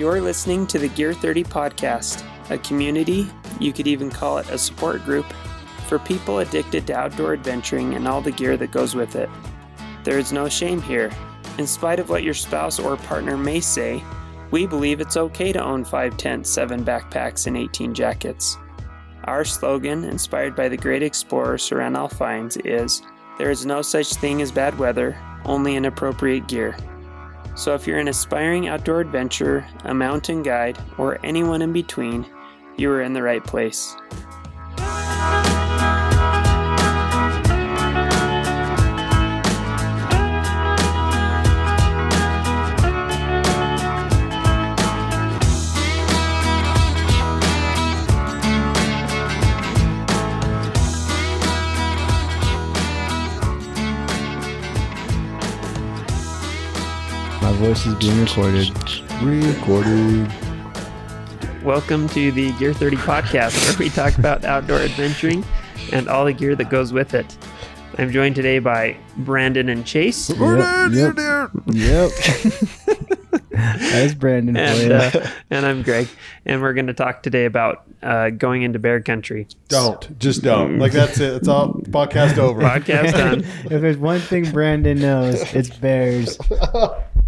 You're listening to the Gear 30 podcast, a community, you could even call it a support group, for people addicted to outdoor adventuring and all the gear that goes with it. There is no shame here. In spite of what your spouse or partner may say, we believe it's okay to own 5 tents, 7 backpacks, and 18 jackets. Our slogan, inspired by the great explorer Sir Ranulph Fiennes, is There is no such thing as bad weather, only inappropriate gear. So if you're an aspiring outdoor adventurer, a mountain guide, or anyone in between, you are in the right place. My voice is being recorded. Recording. Welcome to the Gear 30 podcast, where we talk about outdoor adventuring and all the gear that goes with it. I'm joined today by Brandon and Chase. Yep, yep, yep. That's Brandon And, uh, and I'm Greg. And we're going to talk today about uh, going into bear country. Don't. Just don't. Like that's it. It's all podcast over. Podcast done. if there's one thing Brandon knows, it's bears,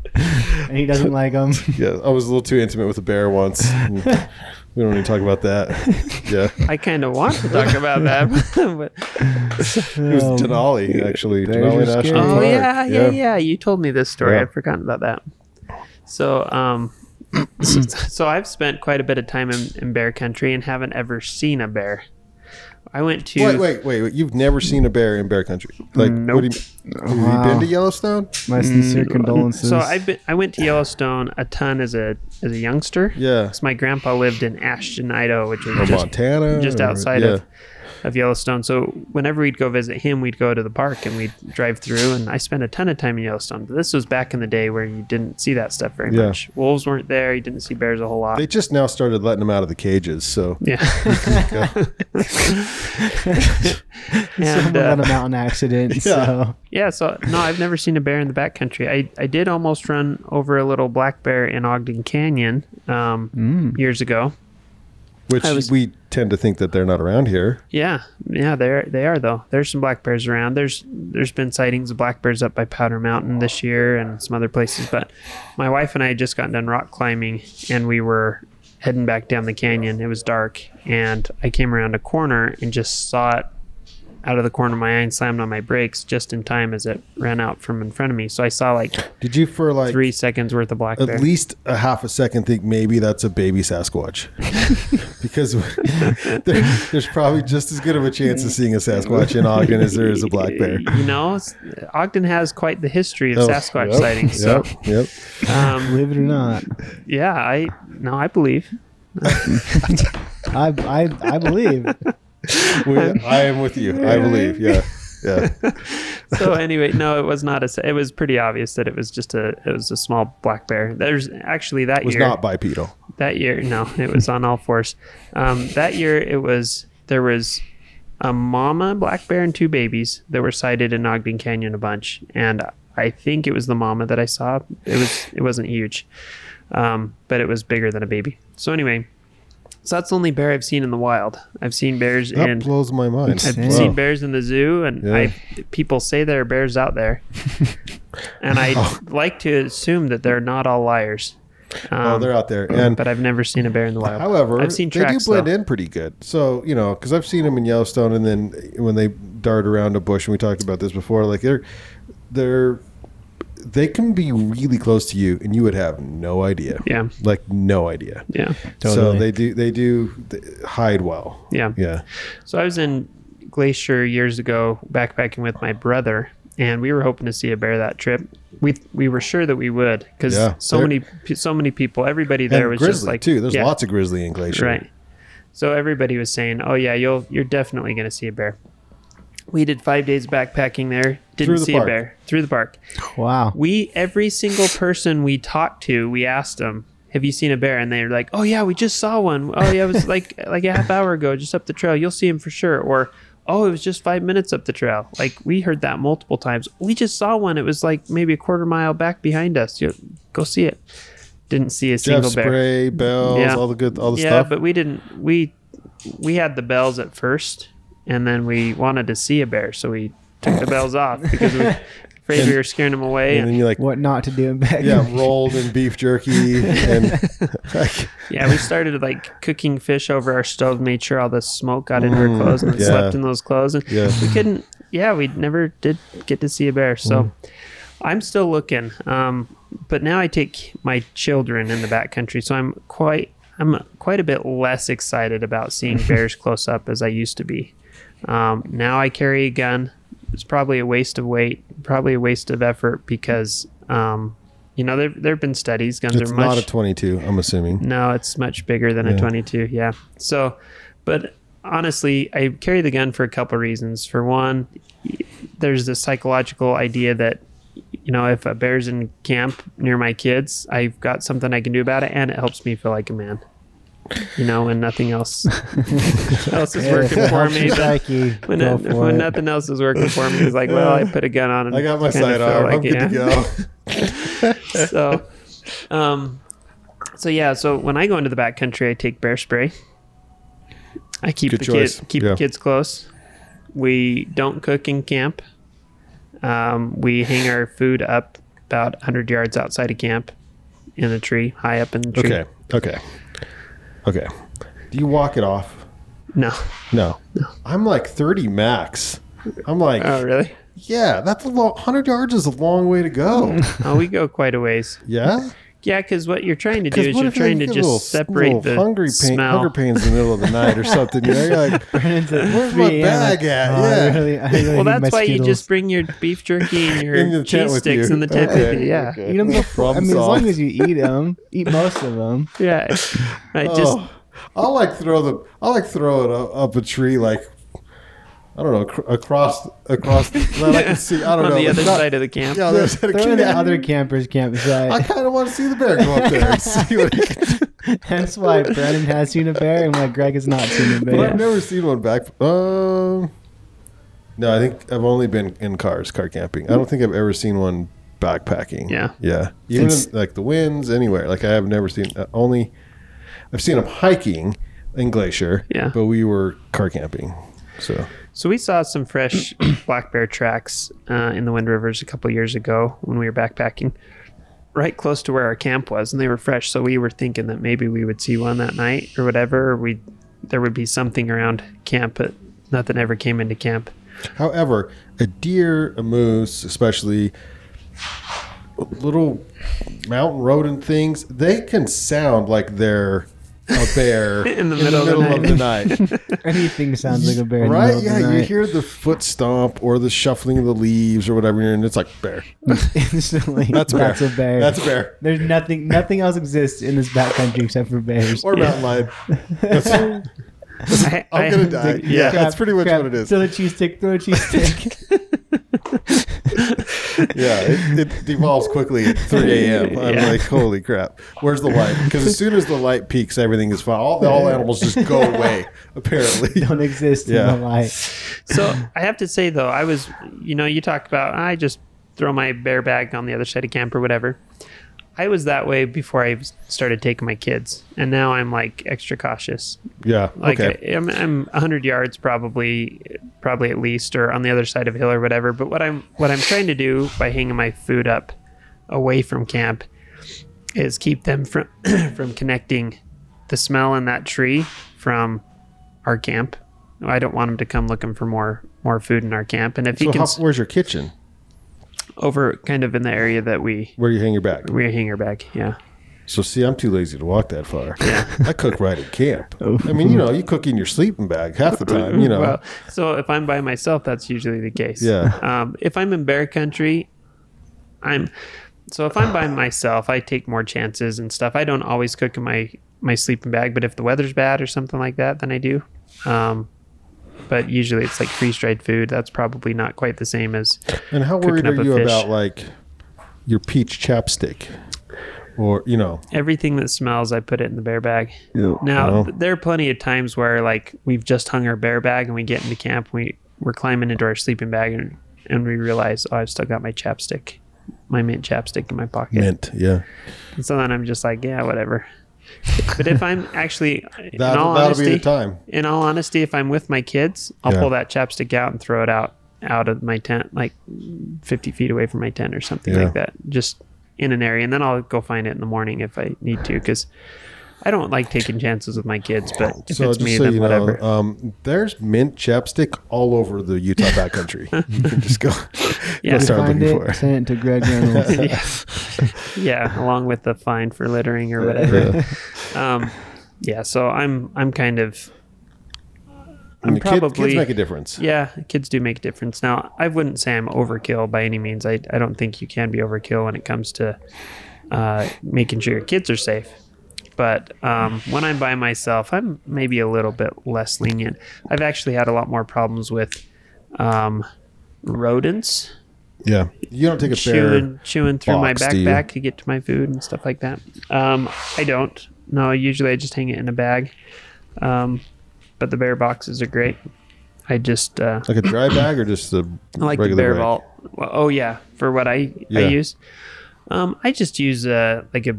and he doesn't like them. Yeah, I was a little too intimate with a bear once. we don't need to talk about that. Yeah. I kind of want to talk about that. but, It was Denali, actually. Denali National scary. oh, Park. yeah, yeah, yeah. You told me this story. Yeah. I've forgotten about that. So, um, so, so I've spent quite a bit of time in, in bear country and haven't ever seen a bear. I went to. Wait, wait, wait, wait. You've never seen a bear in bear country? Like, what do you, have Wow. you been to Yellowstone? My sincere Mm, condolences. So I've been, I went to Yellowstone a ton as a as a youngster. Yeah. So my grandpa lived in Ashton, Idaho, which is Or just, Montana? just or- outside yeah. of, of Yellowstone. So whenever we'd go visit him, we'd go to the park and we'd drive through. And I spent a ton of time in Yellowstone. But this was back in the day where you didn't see that stuff very Yeah. much. Wolves weren't there. You didn't see bears a whole lot. They just now started letting them out of the cages. So, yeah. And got uh, a mountain accident. Yeah. So yeah, so no, I've never seen a bear in the backcountry. I, I did almost run over a little black bear in Ogden Canyon um, Mm. years ago. Which was- we tend to think that they're not around here. Yeah, yeah, they they are though. There's some black bears around. There's there's been sightings of black bears up by Powder Mountain this year and some other places. But my wife and I had just gotten done rock climbing, and we were heading back down the canyon. It was dark, and I came around a corner and just saw it out of the corner of my eye and slammed on my brakes just in time as it ran out from in front of me. So I saw like Did you, for like three seconds worth of black at bear. least a half a second think maybe that's a baby Sasquatch. because there, there's probably just as good of a chance of seeing a Sasquatch in Ogden as there is a black bear. You know, Ogden has quite the history of Oh, Sasquatch yep, sightings. Yep, So, yep. um, believe it or not, yeah, I no, I believe. I I I believe. We, I am with you. I believe. Yeah. Yeah. so anyway, no, it was not a. It was pretty obvious that it was just a. It was a small black bear. There's actually that year. It was year. not bipedal. that year, no, it was on all fours. Um, that year, it was there was a mama black bear and two babies that were sighted in Ogden Canyon a bunch, and I think it was the mama that I saw. It was it wasn't huge, um, but it was bigger than a baby. So anyway, so that's the only bear I've seen in the wild. I've seen bears That in. blows my mind. I've Wow. seen bears in the zoo, and Yeah. I people say there are bears out there, and I Oh. like to assume that they're not all liars. Oh, Um, they're out there. And but I've never seen a bear in the wild. however, I've seen they do blend though. in pretty good. So, you know, because I've seen them in Yellowstone and then when they dart around a bush, and we talked about this before, like they're, they're, they can be really close to you and you would have no idea. Yeah, Like, no idea. yeah, So they do, they do hide well. yeah. Yeah. So I was in Glacier years ago, backpacking with my brother, and we were hoping to see a bear that trip. We we were sure that we would because Yeah, so many so many people, everybody there was grizzly just like too. There's yeah, lots of grizzly in Glacier. Right. So everybody was saying, "Oh yeah, you'll you're definitely going to see a bear." We did five days backpacking there. Didn't the see park. a bear through the park. Wow. We every single person we talked to, we asked them, "Have you seen a bear?" And they're like, "Oh yeah, we just saw one. Oh yeah, it was like like a half hour ago, just up the trail. You'll see him for sure." Or oh, it was just five minutes up the trail. Like we heard that multiple times. We just saw one. It was like maybe a quarter mile back behind us. You go see it. didn't see a Did single have bear. spray, bells, Yeah. all the good, all the yeah, stuff. but we didn't. We we had the bells at first, and then we wanted to see a bear, so we took the bells off because we were afraid we were scaring them away. and then you like, What not to do in back? yeah, rolled in beef jerky and like, Yeah, we started like cooking fish over our stove, made sure all the smoke got into our Mm, clothes and yeah. slept in those clothes. And Yeah. we couldn't. Yeah, we never did get to see a bear. So Mm. I'm still looking. Um, but now I take my children in the backcountry, so I'm quite. I'm quite a bit less excited about seeing bears close up as I used to be. Um, now I carry a gun. It's probably a waste of weight, probably a waste of effort because, um, you know, there there have been studies. Guns it's are not much a 22. I'm assuming. no, it's much bigger than Yeah. a 22. Yeah. So, but honestly, I carry the gun for a couple reasons. For one, there's the psychological idea that you know if a bear's in camp near my kids, I've got something I can do about it, and it helps me feel like a man. You know, when nothing else else is working it for me. psyche, When, go it, for when nothing else is working for me, it's like, well, I put a gun on and I got my kinda feel sidearm. like I'm it, good to go. so um so yeah so when i go into the backcountry i take bear spray i keep Good the choice. kids keep Yeah. the kids close we don't cook in camp um, we hang our food up about 100 yards outside of camp in a tree high up in the tree Okay. Okay. Okay. Do you walk it off? no No. I'm like 30 max. I'm like, oh really yeah, that's a long, 100 yards is a long way to go. oh we go quite a ways Yeah. Yeah because what you're trying to do is you're trying to just little- separate little the hungry pain, smell hunger pains in the middle of the night or something. You know, you're like, Where's my bag at? "Oh, I Yeah." really- I really well that's why you just bring your beef jerky and your in the tent cheese sticks you. in the tent with Okay, you yeah okay. eat them before. I mean, as long as you eat them, eat most of them. Yeah, I just Oh, I'll like throw the I'll like throw it up, up a tree like I don't know acr- across across that I can see I don't on know the other not- side of the camp. yeah, there's Throw in the other campers' campsite. I kind of want to see the bear go up there and see what he can Hence why Brandon has seen a bear and why Greg has not seen a bear. But. I've never seen one back. Um, no, I think I've only been in cars, car camping. I don't think I've ever seen one backpacking. Yeah. yeah. Even in, like the winds, anywhere. Like I have never seen. Uh, only I've seen them hiking in Glacier. Yeah. but we were car camping. So So we saw some fresh black bear tracks uh, in the Wind Rivers a couple years ago when we were backpacking, right close to where our camp was, and they were fresh. So we were thinking that maybe we would see one that night or whatever. Or we there would be something around camp, but nothing ever came into camp. However, a deer, a moose, especially little mountain rodent things, they can sound like they're a bear In the middle of the of the night. Anything sounds like a bear. In the right? middle of Yeah, the you night. hear the foot stomp or the shuffling of the leaves or whatever, and it's like bear. instantly. That's a bear. That's a bear. That's a bear. There's nothing. Nothing else exists in this backcountry except for bears. Or mountain lion. That's- I, I'm I- gonna die. Yeah, Crap, that's pretty much crap. what it is. Throw a cheese stick. Throw a cheese stick. Yeah, it, it devolves quickly at 3 a.m. I'm Yeah. like, holy crap. Where's the light? Because as soon as the light peaks, everything is fine. All, all animals just go away, apparently. Don't exist Yeah. in the light. so I have to say though, I was, you know, you talk about ah, I just throw my bear bag on the other side of camp or whatever. I was that way before I started taking my kids, and now I'm like extra cautious. Yeah, Like okay. I, I'm, I'm 100 yards probably, probably at least, or on the other side of a hill or whatever. But what I'm what I'm trying to do by hanging my food up away from camp is keep them from from connecting the smell in that tree from our camp. I don't want them to come looking for more more food in our camp. And if so you can how, where's your kitchen? over kind of in the area that we Where you hang your bag? we hang our bag, yeah. So see, I'm too lazy to walk that far. I cook right at camp. I mean, you know, you cook in your sleeping bag half the time. You know, Well, so if I'm by myself, that's usually the case. Yeah. Um, if I'm in bear country, I'm so if I'm by myself, I take more chances and stuff. I don't always cook in my my sleeping bag, but if the weather's bad or something like that, then I do. Um, but usually it's like freeze dried food. That's probably not quite the same as and how worried are you about like your peach chapstick, or you know, everything that smells. I put it in the bear bag. Now Oh. th- there are plenty of times where like we've just hung our bear bag and we get into camp, we we're climbing into our sleeping bag and and we realize oh I've still got my chapstick my mint chapstick in my pocket. Mint. Yeah. And so then I'm just like, yeah, whatever. but if I'm actually, in That, all that'll honesty, be the time. in all honesty, if I'm with my kids, I'll Yeah. pull that chapstick out and throw it out out of my tent, like 50 feet away from my tent or something Yeah. like that, just in an area, and then I'll go find it in the morning if I need to, because I don't like taking chances with my kids. But if So it's me, so then whatever. know, um, there's mint chapstick all over the Utah backcountry. you can just go, Yeah. go start Find looking it, for it. send it to Greg Reynolds. yeah. yeah, along with the fine for littering or whatever. um, yeah, so I'm I'm kind of And I'm kid- probably kids make a difference. Yeah, kids do make a difference. Now, I wouldn't say I'm overkill by any means. I, I don't think you can be overkill when it comes to uh, making sure your kids are safe. But um, when I'm by myself, I'm maybe a little bit less lenient. I've actually had a lot more problems with um, rodents Yeah, you don't take a chewing chewing through my box, you? backpack to get to my food and stuff like that. Um, I don't. No, usually I just hang it in a bag. Um, but the bear boxes are great. I just uh, Like a dry bag or just the I like the bear bag? vault. Well, oh yeah, for what I Yeah. I use, um, I just use uh, like a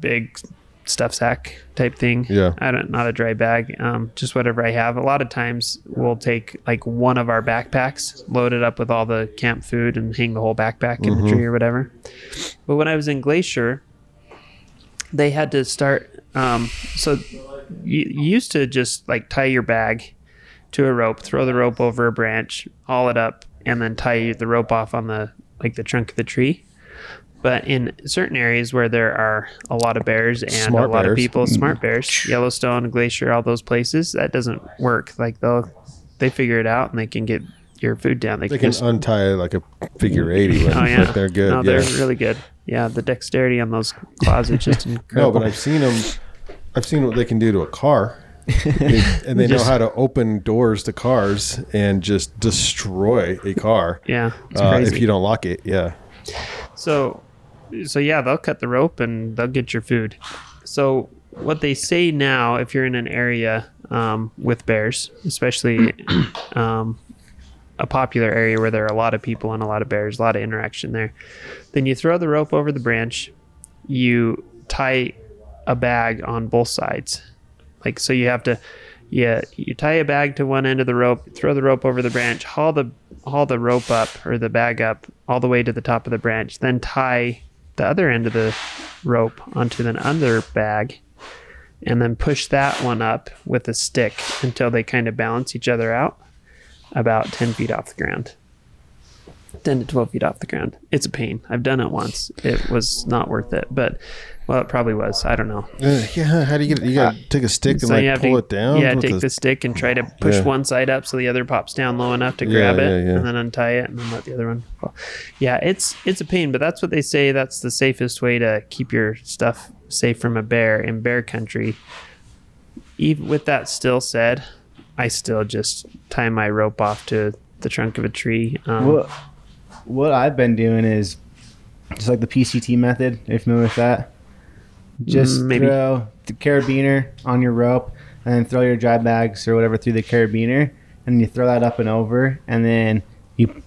big stuff sack type thing. Yeah. I don't not a dry bag. Um, just whatever I have. A lot of times we'll take like one of our backpacks, load it up with all the camp food, and hang the whole backpack in Mm-hmm. the tree or whatever. But when I was in Glacier, they had to start. Um, so you, you used to just like tie your bag to a rope, throw the rope over a branch, haul it up, and then tie the rope off on the like the trunk of the tree. But in certain areas where there are a lot of bears and Smart a lot bears. of people, mm. smart bears, Yellowstone, Glacier, all those places, that doesn't work. Like they'll they figure it out and they can get your food down. They, They can can just untie like a figure eighty. When, oh yeah, like they're good. No, yeah. they're really good. Yeah, the dexterity on those claws is just incredible. No, but I've seen them. I've seen what they can do to a car, They- and they know how to open doors to cars and just destroy a car yeah, uh, if you don't lock it. Yeah, So, so yeah, they'll cut the rope and they'll get your food. So, what they say now, if you're in an area um, with bears, especially um, a popular area where there are a lot of people and a lot of bears, a lot of interaction there, then you throw the rope over the branch, you tie a bag on both sides. Like, so you have to, yeah, you tie a bag to one end of the rope, throw the rope over the branch, haul the haul the rope up or the bag up all the way to the top of the branch, then tie the other end of the rope onto the other bag, and then push that one up with a stick until they kind of balance each other out about 10 feet off the ground. 10 to 12 feet off the ground. It's a pain. I've done it once. It was not worth it, but well, it probably was. I don't know. Uh, yeah. How do you get it? You gotta take a stick and like pull to, it down. Yeah, take the- the stick and try to push Yeah. one side up so the other pops down low enough to Yeah, grab it, yeah, yeah. and then untie it, and then let the other one fall. Yeah, it's it's a pain, but that's what they say. That's the safest way to keep your stuff safe from a bear in bear country. Even with that still said, I still just tie my rope off to the trunk of a tree. Um, What what I've been doing is just like the PCT method. If you're familiar with that, just Mm, maybe. throw the carabiner on your rope, and then throw your dry bags or whatever through the carabiner, and you throw that up and over, and then you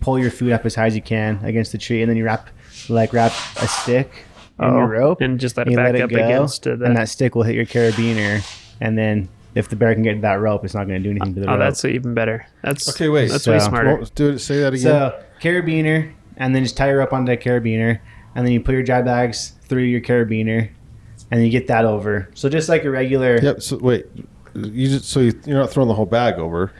pull your food up as high as you can against the tree, and then you wrap like wrap a stick in oh, your rope, and just let it back let it up go, against uh, the. and that stick will hit your carabiner, and then if the bear can get to that rope, it's not going to do anything to the oh, rope. that's even better. That's Okay, wait. That's So- way smarter. Well, do it. Say that again. So carabiner, and then just tie your rope onto the carabiner, and then you put your dry bags through your carabiner, and you get that over. So just like a regular. yep. So wait. You just so you, you're not throwing the whole bag over.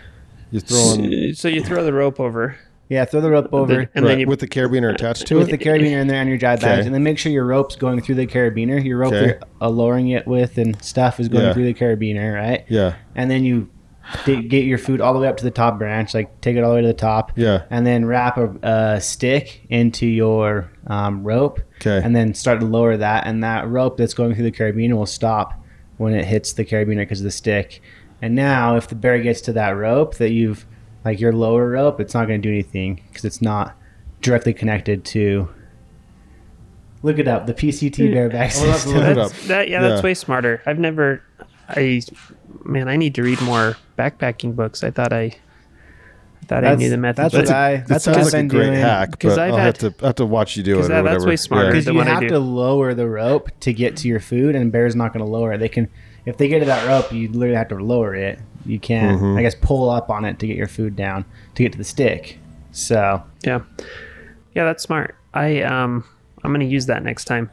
You're throwing So you throw the rope over, Yeah, throw the rope over. and right, then you with the carabiner attached to with it. With the carabiner in there and your dry bags, Okay. and then make sure your rope's going through the carabiner. Your rope Okay. you're uh, lowering it with and stuff is going Yeah. through the carabiner, right? yeah. And then you d- get your food all the way up to the top branch, like take it all the way to the top, Yeah. and then wrap a, a stick into your um, rope, Okay. and then start to lower that, and that rope that's going through the carabiner will stop when it hits the carabiner because of the stick. And now, if the bear gets to that rope that you've, like your lower rope, it's not going to do anything because it's not directly connected to. Look it up, the PCT hmm. bear bag I'm gonna have to system. look it That's, that yeah, that's Yeah. way smarter. I've never, I, man, I need to read more backpacking books. I thought I, I thought I knew the method. that's what I- That that's what I've like a been great doing. hack, 'Cause but I've I'll had- have to I have to watch you do it. 'cause or that- that's way smarter because the you have to lower the rope to get to your food, and bear's not going to lower it. They can, if they get to that rope, you literally have to lower it. You can't, Mhm. I guess, pull up on it to get your food down to get to the stick. So Yeah, yeah, that's smart. I um, I'm gonna use that next time.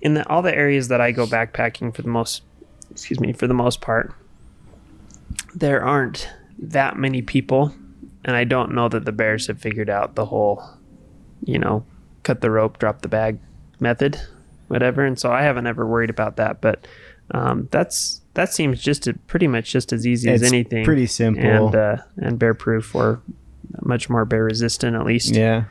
In the, all the areas that I go backpacking for the most, excuse me, for the most part, there aren't that many people, and I don't know that the bears have figured out the whole, you know, cut the rope, drop the bag method, whatever. And so I haven't ever worried about that. But um, that's that seems just a, pretty much just as easy as anything, pretty simple. and uh, and bear proof or much more bear resistant at least. yeah,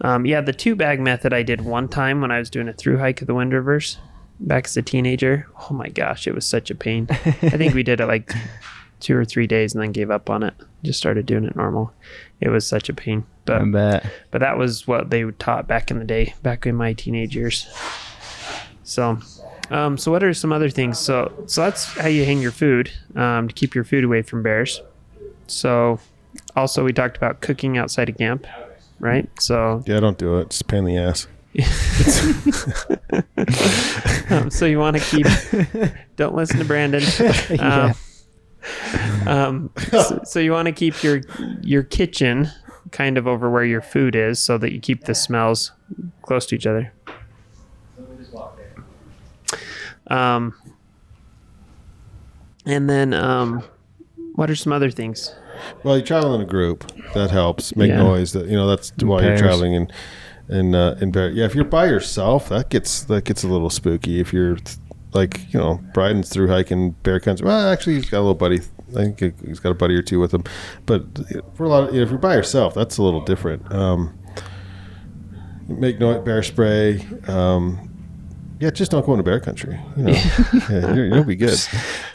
Um, yeah, the two bag method I did one time when I was doing a through hike of the Wind Rivers back as a teenager. Oh my gosh, it was such a pain. I think we did it like two or three days and then gave up on it. Just started doing it normal. It was such a pain. But I bet. but that was what they taught back in the day, back in my teenage years. So, um, so what are some other things? So, so that's how you hang your food um, to keep your food away from bears. So, also we talked about cooking outside of camp, right? So, Yeah, don't do it. It's a pain in the ass. um, so you want to keep. don't listen to Brandon. Um, um, so, so you want to keep your your kitchen kind of over where your food is, so that you keep the smells close to each other. Um, and then um, what are some other things? Well, you travel in a group. That helps. Make Yeah. noise. That you know. That's while pairs. you're traveling and and uh, in bear. Yeah, if you're by yourself, that gets that gets a little spooky. If you're like you know, Bryden's through hiking bear country. Well, actually, he's got a little buddy. I think he's got a buddy or two with him. But for a lot of, you if you're by yourself, that's a little different. Um, make noise, bear spray. Um, yeah, just don't go into bear country. You know, yeah, you're, you'll be good.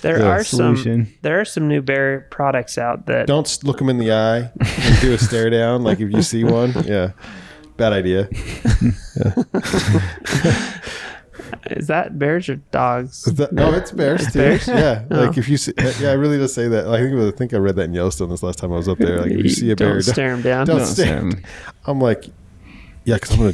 There Yeah, are some there are some new bear products out that Don't look them in the eye. and do a stare down. Like if you see one, yeah, bad idea. is that bears or dogs. That- no, it's bears too. bears? Yeah, Oh. like if you see, uh, yeah, I really does say that. I think I think I read that in Yellowstone this last time I was up there. Like if you see a bear, don't stare them down. don't No, stare. Sam. I'm like, yeah, because I'm gonna,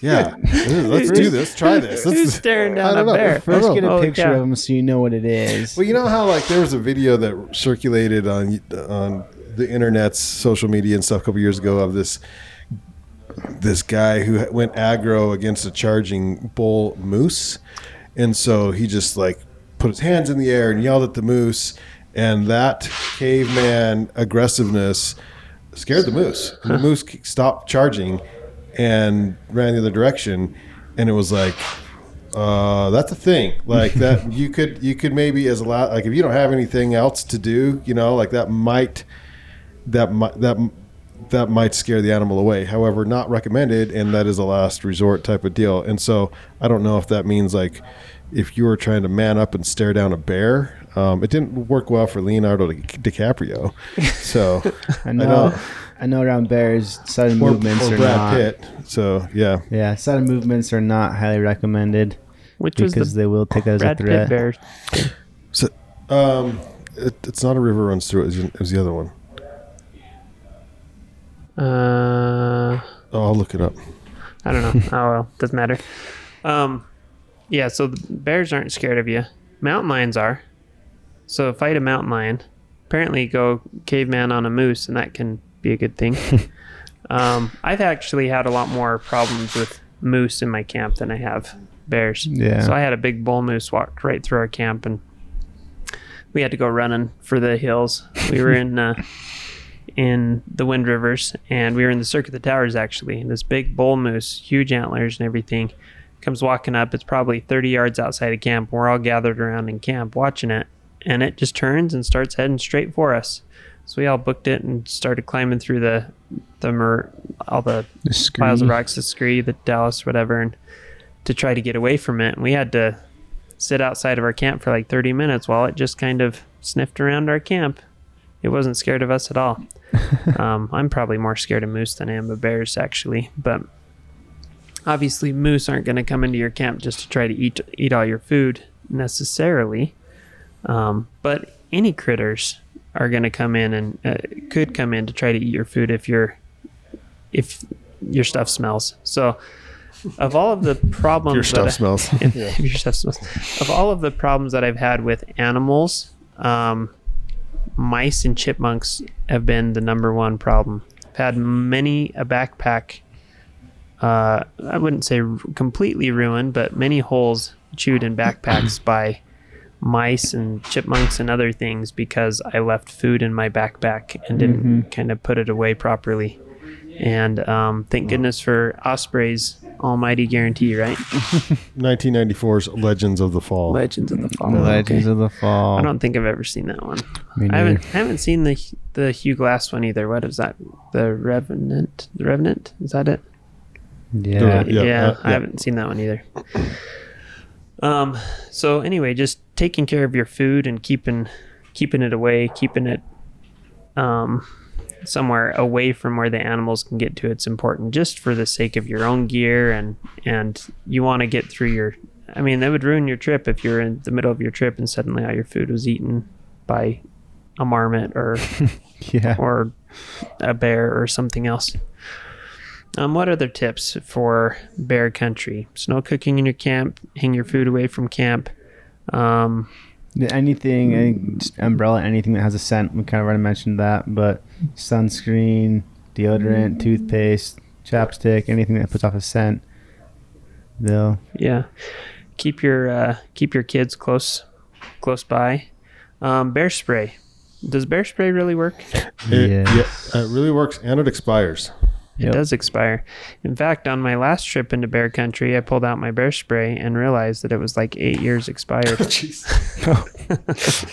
yeah, let's do this. Try this. Let's, Who's staring down I don't a bear? First, Oh, get a oh, picture yeah. of him so you know what it is. Well, you know how like there was a video that circulated on on the internet's social media and stuff a couple years ago of this this guy who went aggro against a charging bull moose, and so he just like put his hands in the air and yelled at the moose, and that caveman aggressiveness scared the moose. And the moose stopped charging and ran the other direction, and it was like uh, that's a thing. Like that, you could you could maybe as a lot like if you don't have anything else to do, you know, like that might that might that that might scare the animal away. However, not recommended, and that is a last resort type of deal. And so I don't know if that means like if you were trying to man up and stare down a bear. Um, it didn't work well for Leonardo Di- DiCaprio. So I know. know. I know around bears, sudden or, movements or are Brad not. Pitt. So yeah, Yeah, sudden movements are not highly recommended Which was because the they will take that as Brad a Pitt threat. bear? So, um, it, it's not a river runs through it. It was, it was the other one. Uh, Oh, I'll look it up. I don't know. oh well, doesn't matter. Um, yeah. So the bears aren't scared of you. Mountain lions are. So fight a mountain lion. Apparently, go caveman on a moose, and that can be a good thing. um, I've actually had a lot more problems with moose in my camp than I have bears. Yeah. So I had a big bull moose walk right through our camp, and we had to go running for the hills. We were in uh, in the Wind Rivers, and we were in the Cirque of the Towers actually. And this big bull moose, huge antlers and everything, comes walking up. It's probably 30 yards outside of camp. We're all gathered around in camp watching it, and it just turns and starts heading straight for us. So we all booked it and started climbing through the the mer- all the The piles of rocks, the scree, the talus, whatever, and to try to get away from it. And we had to sit outside of our camp for like 30 minutes while it just kind of sniffed around our camp. It wasn't scared of us at all. um, I'm probably more scared of moose than I am of bears, actually. But obviously, moose aren't going to come into your camp just to try to eat eat all your food necessarily. Um, but any critters are going to come in and uh, could come in to try to eat your food if you're if your stuff smells. So, of all of the problems, Your that stuff I- smells. if, if your stuff smells. Of all of the problems that I've had with animals, um, mice and chipmunks have been the number one problem. I've had many a backpack. Uh, I wouldn't say r- completely ruined, but many holes chewed in backpacks by mice and chipmunks and other things because I left food in my backpack and didn't kind of put it away properly. And um, thank goodness for Osprey's almighty guarantee, right? 1994's Legends of the Fall. Legends of the Fall. The okay. Legends of the Fall. I don't think I've ever seen that one. Me I haven't. I haven't seen the the Hugh Glass one either. What is that? The Revenant. The Revenant. Is that it? Yeah. Yeah, Yeah, uh, I haven't seen that one either. Um. So anyway, just taking care of your food and keeping keeping it away, keeping it um somewhere away from where the animals can get to. It's important just for the sake of your own gear and and you want to get through your. I mean, that would ruin your trip if you're in the middle of your trip and suddenly all your food was eaten by a marmot or Yeah. or a bear or something else. Um, what other tips for bear country? Snow cooking in your camp, hang your food away from camp. Um, Anything, any umbrella, anything that has a scent. We kind of already mentioned that, but sunscreen, deodorant, toothpaste, chapstick, anything that puts off a scent. They'll yeah, keep your uh, keep your kids close close by. Um, bear spray. Does bear spray really work? It, Yes. yeah, it really works and it expires. It Yep. does expire. In fact, on my last trip into bear country, I pulled out my bear spray and realized that it was like eight years expired.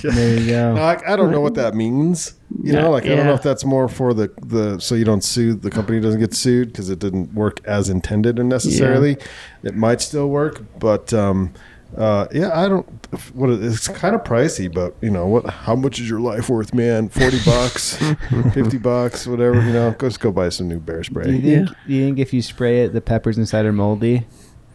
there you go. No, I, I don't know what that means. You know, like I don't know if that's more for the the so you don't sue the company doesn't get sued because it didn't work as intended and necessarily. It might still work, but um, uh, yeah, I don't. What it's kind of pricey, but you know what? How much is your life worth, man? Forty bucks, fifty bucks, whatever. You know, go just go buy some new bear Do you spray. think? Yeah. Do you think if you spray it, the peppers inside are moldy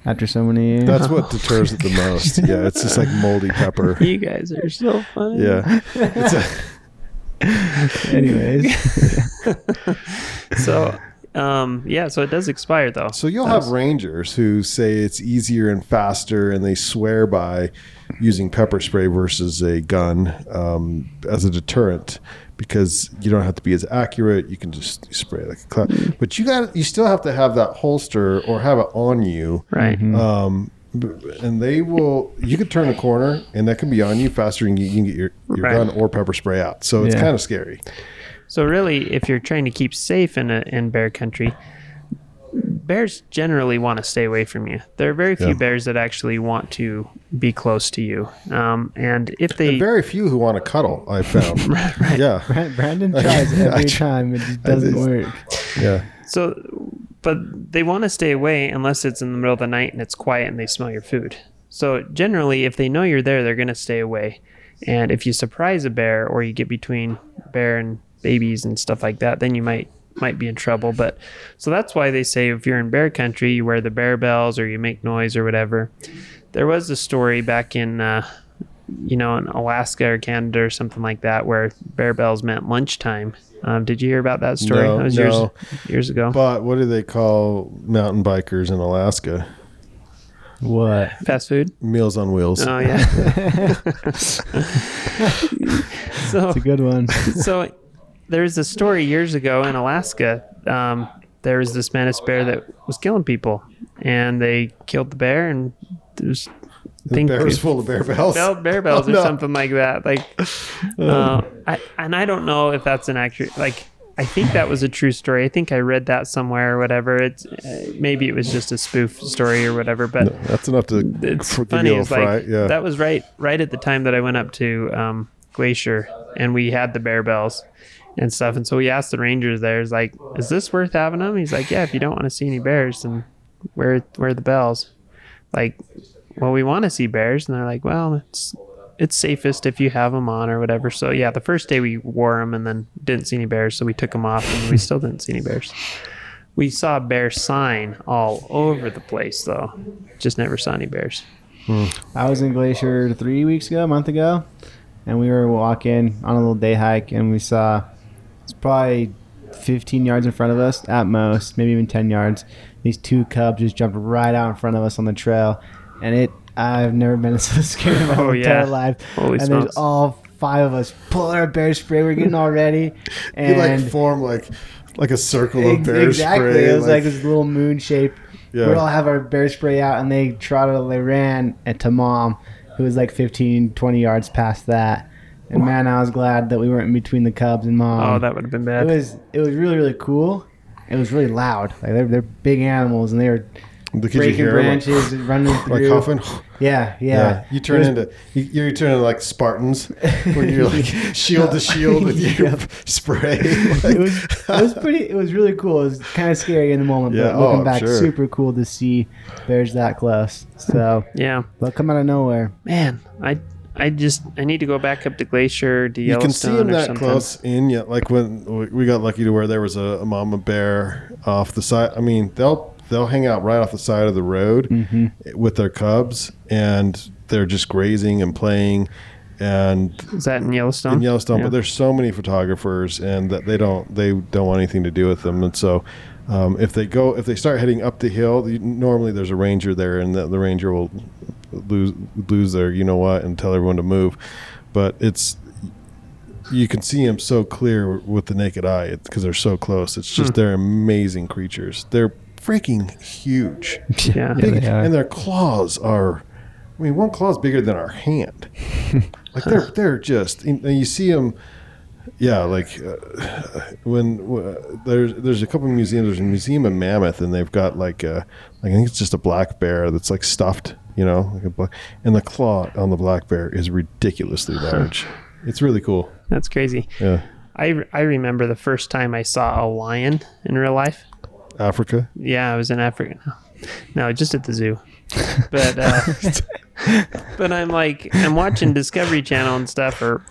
after so many years? That's what deters it the most. Yeah, it's just like moldy pepper. you guys are so funny. Yeah, it's a, Anyways, So, um, yeah, so it does expire though. So you'll have rangers who say it's easier and faster, and they swear by using pepper spray versus a gun um, as a deterrent because you don't have to be as accurate. You can just spray like a cloud. But you got you still have to have that holster or have it on you. Right. Um, and they will. You could turn a corner, and that can be on you faster than you can get your, your Right. gun or pepper spray out. So it's Yeah. kind of scary. So really, if you're trying to keep safe in a, in bear country, bears generally want to stay away from you. There are very few Yeah. bears that actually want to be close to you. Um, and if they, And very few who want to cuddle. I found. Yeah. Brand- Brandon tries every I- time. It just doesn't just- work. Yeah. so, but they want to stay away unless it's in the middle of the night and it's quiet and they smell your food. So generally, if they know you're there, they're going to stay away. And if you surprise a bear or you get between bear and babies and stuff like that, then you might might be in trouble. But so that's why they say if you're in bear country, you wear the bear bells or you make noise or whatever. There was a story back in, uh, you know, in Alaska or Canada or something like that, where bear bells meant lunchtime. Um, did you hear about that story? No, that was no. years years ago. But what do they call mountain bikers in Alaska? What? Fast food. Meals on wheels. Oh yeah. so It's a good one. so there's a story years ago in Alaska. Um, there was this menace bear that was killing people, and they killed the bear, and there's the think- bear was full of bear bells. bell, bear bells Oh, or something like that. Like, uh, I, and I don't know if that's an accurate. Like, I think that was a true story. I think I read that somewhere or whatever. It's uh, maybe it was just a spoof story or whatever, but That's enough to it's funny. It's like yeah. that was right right at the time that I went up to um, Glacier and we had the bear bells and stuff. And so we asked the rangers there, "Is like, is this worth having them?" He's like, "Yeah, if you don't want to see any bears, then wear wear the bells." Like, well, we want to see bears, and they're like, "Well, it's it's safest if you have them on or whatever." So yeah, the first day we wore them and then didn't see any bears, so we took them off and we still didn't see any bears. We saw a bear sign all over the place though, just never saw any bears. Hmm. I was in Glacier three weeks ago, a month ago, and we were walking on a little day hike, and we saw it's probably 15 yards in front of us at most, maybe even 10 yards. These two cubs just jumped right out in front of us on the trail, and it. I've never been so scared in my Oh, whole yeah. entire life. Holy and smokes. there's all five of us pulling our bear spray. We're getting all ready, You and like form like like a circle of bear exactly. spray. It was like, this little moon shape. Yeah. We all have our bear spray out, and they trotted, they ran at to mom, who was like 15, 20 yards past that. And man, I was glad that we weren't in between the cubs and mom. Oh, that would have been bad. it bad. was it was really really cool. It was really loud. Like they're, they're big animals, and they were Could you breaking hear 'em, like- branches, and running like coughing. Yeah, yeah. Yeah, you turn was- into you, you turn into like Spartans, where you're like shield to shield with your Yep. spray. it was it was pretty it was really cool. It was kind of scary in the moment, Yeah, but looking oh, back, sure. super cool to see bears that close. So yeah, they'll come out of nowhere. man, I I just I need to go back up to Glacier to Yellowstone. you can see them that something. close in yeah like when we- we got lucky to where there was a, a mama bear off the side i mean they'll they'll hang out right off the side of the road Mm-hmm. with their cubs and they're just grazing and playing and Is that in Yellowstone? in Yellowstone, Yeah. but there's so many photographers, and that they don't they don't want anything to do with them. And so, um, if they go if they start heading up the hill, normally there's a ranger there, and the, the ranger will lose lose their you know what and tell everyone to move. But it's you can see them so clear with the naked eye because they're so close. It's just they're amazing creatures. They're freaking huge. Yeah. Big- they are. and their claws are. I mean, one claw is bigger than our hand. like they're they're just. And you see them. Yeah, like uh, when uh, there's there's a couple of museums. There's a museum in Mammoth, and they've got like a, like I think it's just a black bear that's like stuffed, you know, like a black, and the claw on the black bear is ridiculously large. It's really cool. That's crazy. Yeah, I, I remember the first time I saw a lion in real life. Africa. Yeah, I was in Africa. No, just at the zoo. But uh, but I'm like I'm watching Discovery Channel and stuff or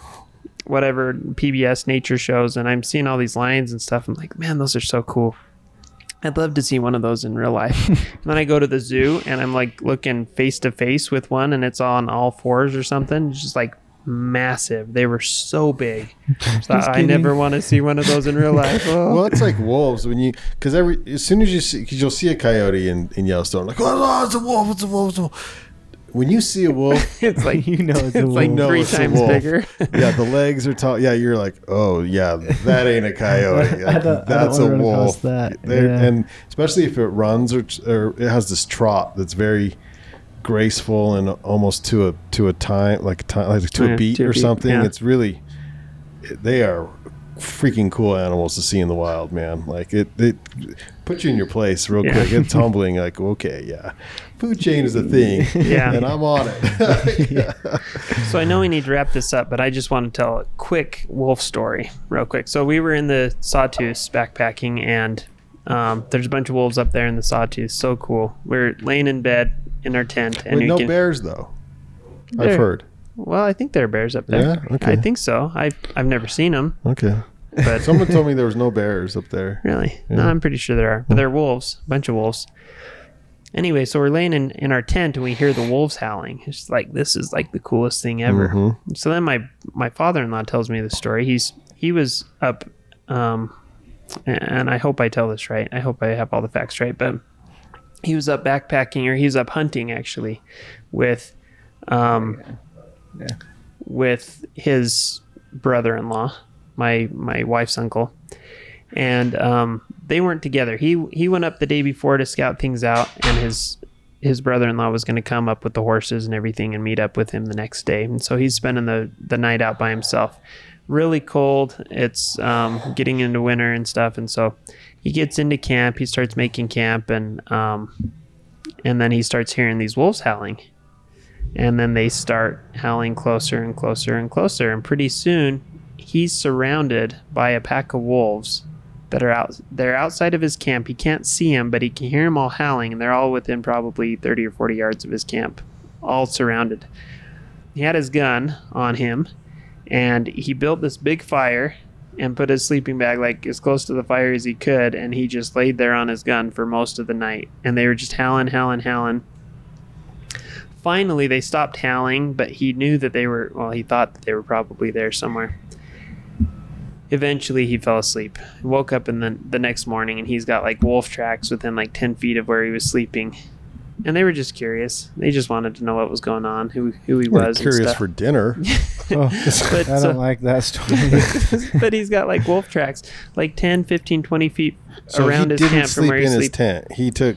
whatever PBS nature shows, and I'm seeing all these lions and stuff. I'm like, man, those are so cool. I'd love to see one of those in real life. and then I go to the zoo and I'm like looking face to face with one, and it's on all fours or something. It's just like massive. They were so big. So I never want to see one of those in real life. Oh. Well, it's like wolves when you because every as soon as you see because you'll see a coyote in, in Yellowstone like oh, it's a wolf it's a wolf it's a wolf. When you see a wolf, It's like you know it's, a it's like wolf. know three it's times bigger. yeah, the legs are tall. Yeah, you're like, oh yeah, that ain't a coyote. I don't- I don't That's a wanna run across wolf. that. Yeah. And especially if it runs or, or it has this trot that's very graceful and almost to a to a time like a time like to Yeah, a beat to a or beat, something. yeah. It's really they are freaking cool animals to see in the wild, man. Like it, it put you in your place real Yeah. quick. It's humbling. Like okay, yeah, food chain is a thing, Yeah. and I'm on it. So I know we need to wrap this up, but I just want to tell a quick wolf story, real quick. So we were in the Sawtooth backpacking, and um, there's a bunch of wolves up there in the Sawtooth. So cool. We're laying in bed in our tent, and no can. bears though. I've heard. Well, I think there are bears up there. Yeah? Okay. I think so. I've I've never seen them, Okay. But Someone told me there was no bears up there. Really? No, I'm pretty sure there are. But they're wolves, a bunch of wolves. Anyway, so we're laying in, in our tent and we hear the wolves howling. It's like this is like the coolest thing ever. Mhm. So then my my father in law tells me the story. He's he was up, um, and I hope I tell this right. I hope I have all the facts right. But he was up backpacking or he was up hunting actually, with, um, Yeah. with his brother-in-law, my my wife's uncle, and um, they weren't together. He he went up the day before to scout things out, and his his brother-in-law was going to come up with the horses and everything and meet up with him the next day. And so he's spending the the night out by himself. Really cold. It's um, getting into winter and stuff, and so he gets into camp. He starts making camp, and um, and then he starts hearing these wolves howling and then they start howling closer and closer and closer and pretty soon he's surrounded by a pack of wolves that are out they're outside of his camp he can't see them but he can hear them all howling and they're all within probably 30 or 40 yards of his camp all surrounded he had his gun on him and he built this big fire and put his sleeping bag like as close to the fire as he could and he just laid there on his gun for most of the night and they were just howling howling howling finally they stopped howling, but he knew that they were. Well, he thought that they were probably there somewhere. Eventually, he fell asleep. Woke up in the the next morning, and he's got like wolf tracks within like ten feet of where he was sleeping. And they were just curious. They just wanted to know what was going on, who who he We're was. and curious stuff. for dinner. Oh, But, I don't like that story. but he's got like wolf tracks, like 10, 15, 20 feet So around he his didn't camp from sleep where in he his sleeps. tent. He took,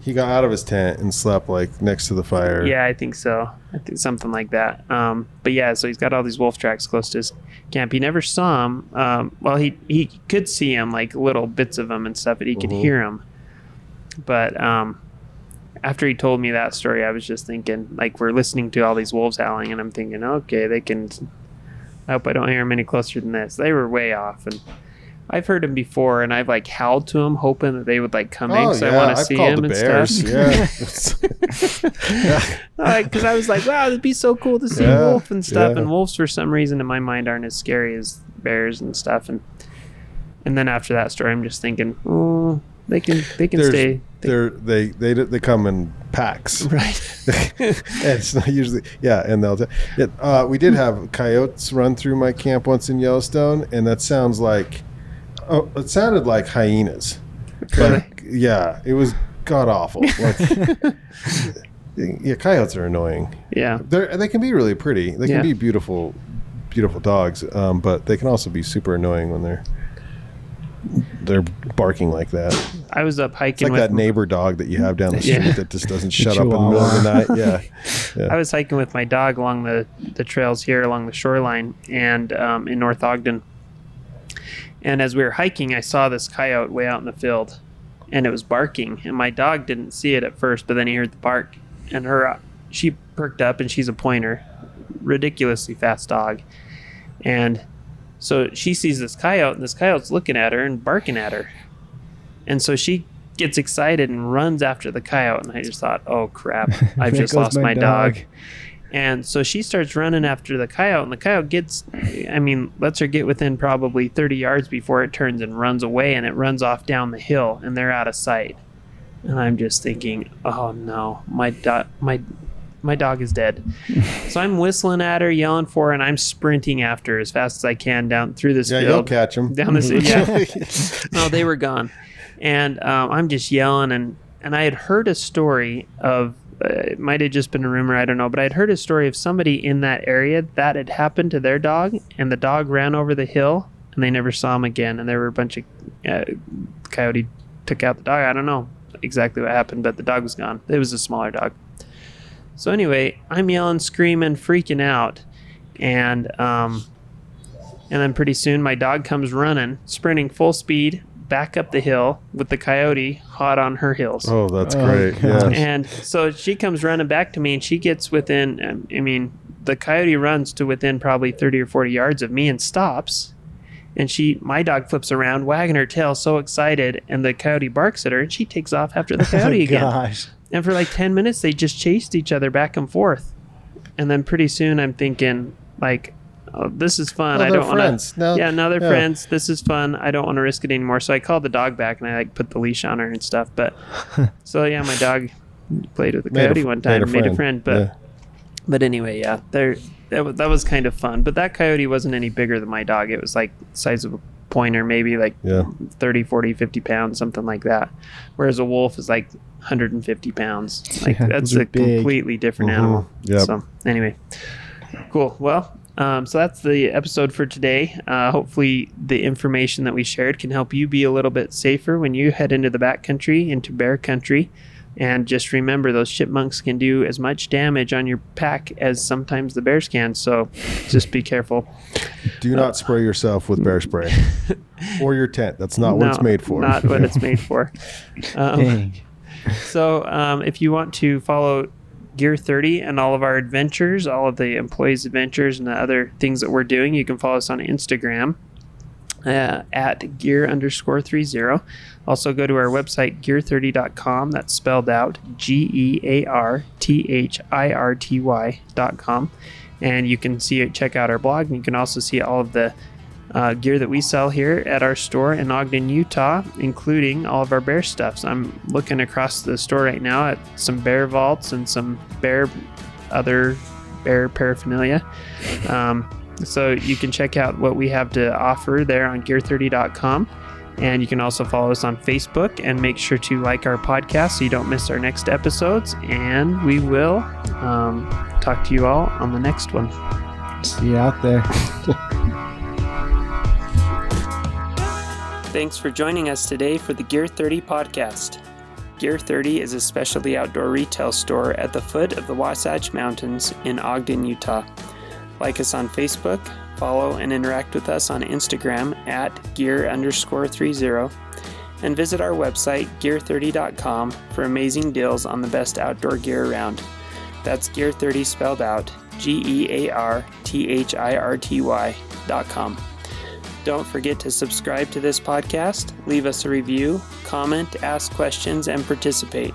he got out of his tent and slept like next to the fire. Yeah, I think so. I think something like that. Um, but yeah, so he's got all these wolf tracks close to his camp. He never saw him. Um, well, he he could see him, like little bits of him and stuff, but he could Mhm. hear him. But um, after he told me that story, I was just thinking, like, we're listening to all these wolves howling, and I'm thinking, okay, they can. I hope I don't hear them any closer than this. They were way off, and I've heard him before, and I've like howled to him, hoping that they would like come in Oh because yeah, I want to see him and bears. stuff. Yeah. because I was like, wow, it'd be so cool to see Yeah, a wolf and stuff. yeah. And wolves, for some reason, in my mind, aren't as scary as bears and stuff. And and then after that story, I'm just thinking, oh, they can they can There's- stay. They, They're they they they come in packs. right. and it's not usually yeah and they'll t- yeah, uh, we did have coyotes run through my camp once in yellowstone and that sounds like oh it sounded like hyenas. But yeah it was god awful like yeah coyotes are annoying. Yeah. they they can be really pretty. They can Yeah. be beautiful beautiful dogs um, but they can also be super annoying when they're they're barking like that. I was up it's hiking like with that neighbor dog that you have down the street Yeah. that just doesn't shut up in the middle of the night. Yeah. I was hiking with my dog along the, the trails here along the shoreline and um, in North Ogden. And as we were hiking, I saw this coyote way out in the field, and it was barking. And my dog didn't see it at first, but then he heard the bark, and her uh, she perked up, and she's a pointer, ridiculously fast dog, and so she sees this coyote, and this coyote's looking at her and barking at her, and so she gets excited and runs after the coyote, and I just thought, oh crap, I've just lost my my dog. dog. And so she starts running after the coyote, and the coyote gets, I mean, lets her get within probably 30 yards before it turns and runs away, and it runs off down the hill, and they're out of sight. And I'm just thinking, oh no, my dog, my, my dog is dead. so I'm whistling at her, yelling for her, and I'm sprinting after her as fast as I can down through this Yeah, you'll catch them. Down this- yeah. no, they were gone, and um, I'm just yelling and and I had heard a story of it might have just been a rumor, I don't know, but I'd heard a story of somebody in that area that had happened to their dog, and the dog ran over the hill, and they never saw him again, and there were a bunch of uh, coyote took out the dog. I don't know exactly what happened, but the dog was gone. It was a smaller dog. So anyway, I'm yelling, screaming, freaking out, and um, and then pretty soon my dog comes running, sprinting full speed back up the hill with the coyote hot on her heels. Oh, that's Oh, great. gosh. And so she comes running back to me and she gets within, um, I mean, the coyote runs to within probably 30 or 40 yards of me and stops. And she, my dog flips around, wagging her tail, so excited. And the coyote barks at her and she takes off after the coyote oh, again. gosh. And for like 10 minutes, they just chased each other back and forth. And then pretty soon I'm thinking, like, oh, this is fun. I don't want to. Yeah, now they're yeah. friends. This is fun. I don't want to risk it anymore. So I called the dog back and I like put the leash on her and stuff. But so yeah, my dog played with the Made a coyote one made time, a made a friend. friend. But Yeah. but anyway, yeah, there that was, that was kind of fun. But that coyote wasn't any bigger than my dog. It was like size of a pointer, maybe like Yeah. 30, 40, 50 pounds, something like that. Whereas a wolf is like 150 pounds. Like Yeah, that's a big. completely different Mhm. animal. Yep. So anyway, cool. Well, um, so that's the episode for today. Uh, hopefully, the information that we shared can help you be a little bit safer when you head into the backcountry, into bear country. And just remember, those chipmunks can do as much damage on your pack as sometimes the bears can. So just be careful. Do not spray yourself with bear spray or your tent. That's not what it's made for. Not what it's made for. Um, Dang. So, um, if you want to follow Gear 30 and all of our adventures, all of the employees' adventures, and the other things that we're doing, you can follow us on Instagram uh, at gear underscore 30. Also, go to our website, gear30.com. That's spelled out G E A R T H I R T Y.com. And you can see it, check out our blog, and you can also see all of the uh, gear that we sell here at our store in Ogden, Utah, including all of our bear stuffs. I'm looking across the store right now at some bear vaults and some bear other bear paraphernalia. Um, so you can check out what we have to offer there on gear30.com. And you can also follow us on Facebook and make sure to like our podcast so you don't miss our next episodes. And we will um, talk to you all on the next one. See you out there. Thanks for joining us today for the Gear 30 podcast. Gear 30 is a specialty outdoor retail store at the foot of the Wasatch Mountains in Ogden, Utah. Like us on Facebook, follow and interact with us on Instagram at gear underscore 30, and visit our website, gear30.com, for amazing deals on the best outdoor gear around. That's Gear 30 spelled out G E A R T H I R T Y dot com. Don't forget to subscribe to this podcast, leave us a review, comment, ask questions, and participate.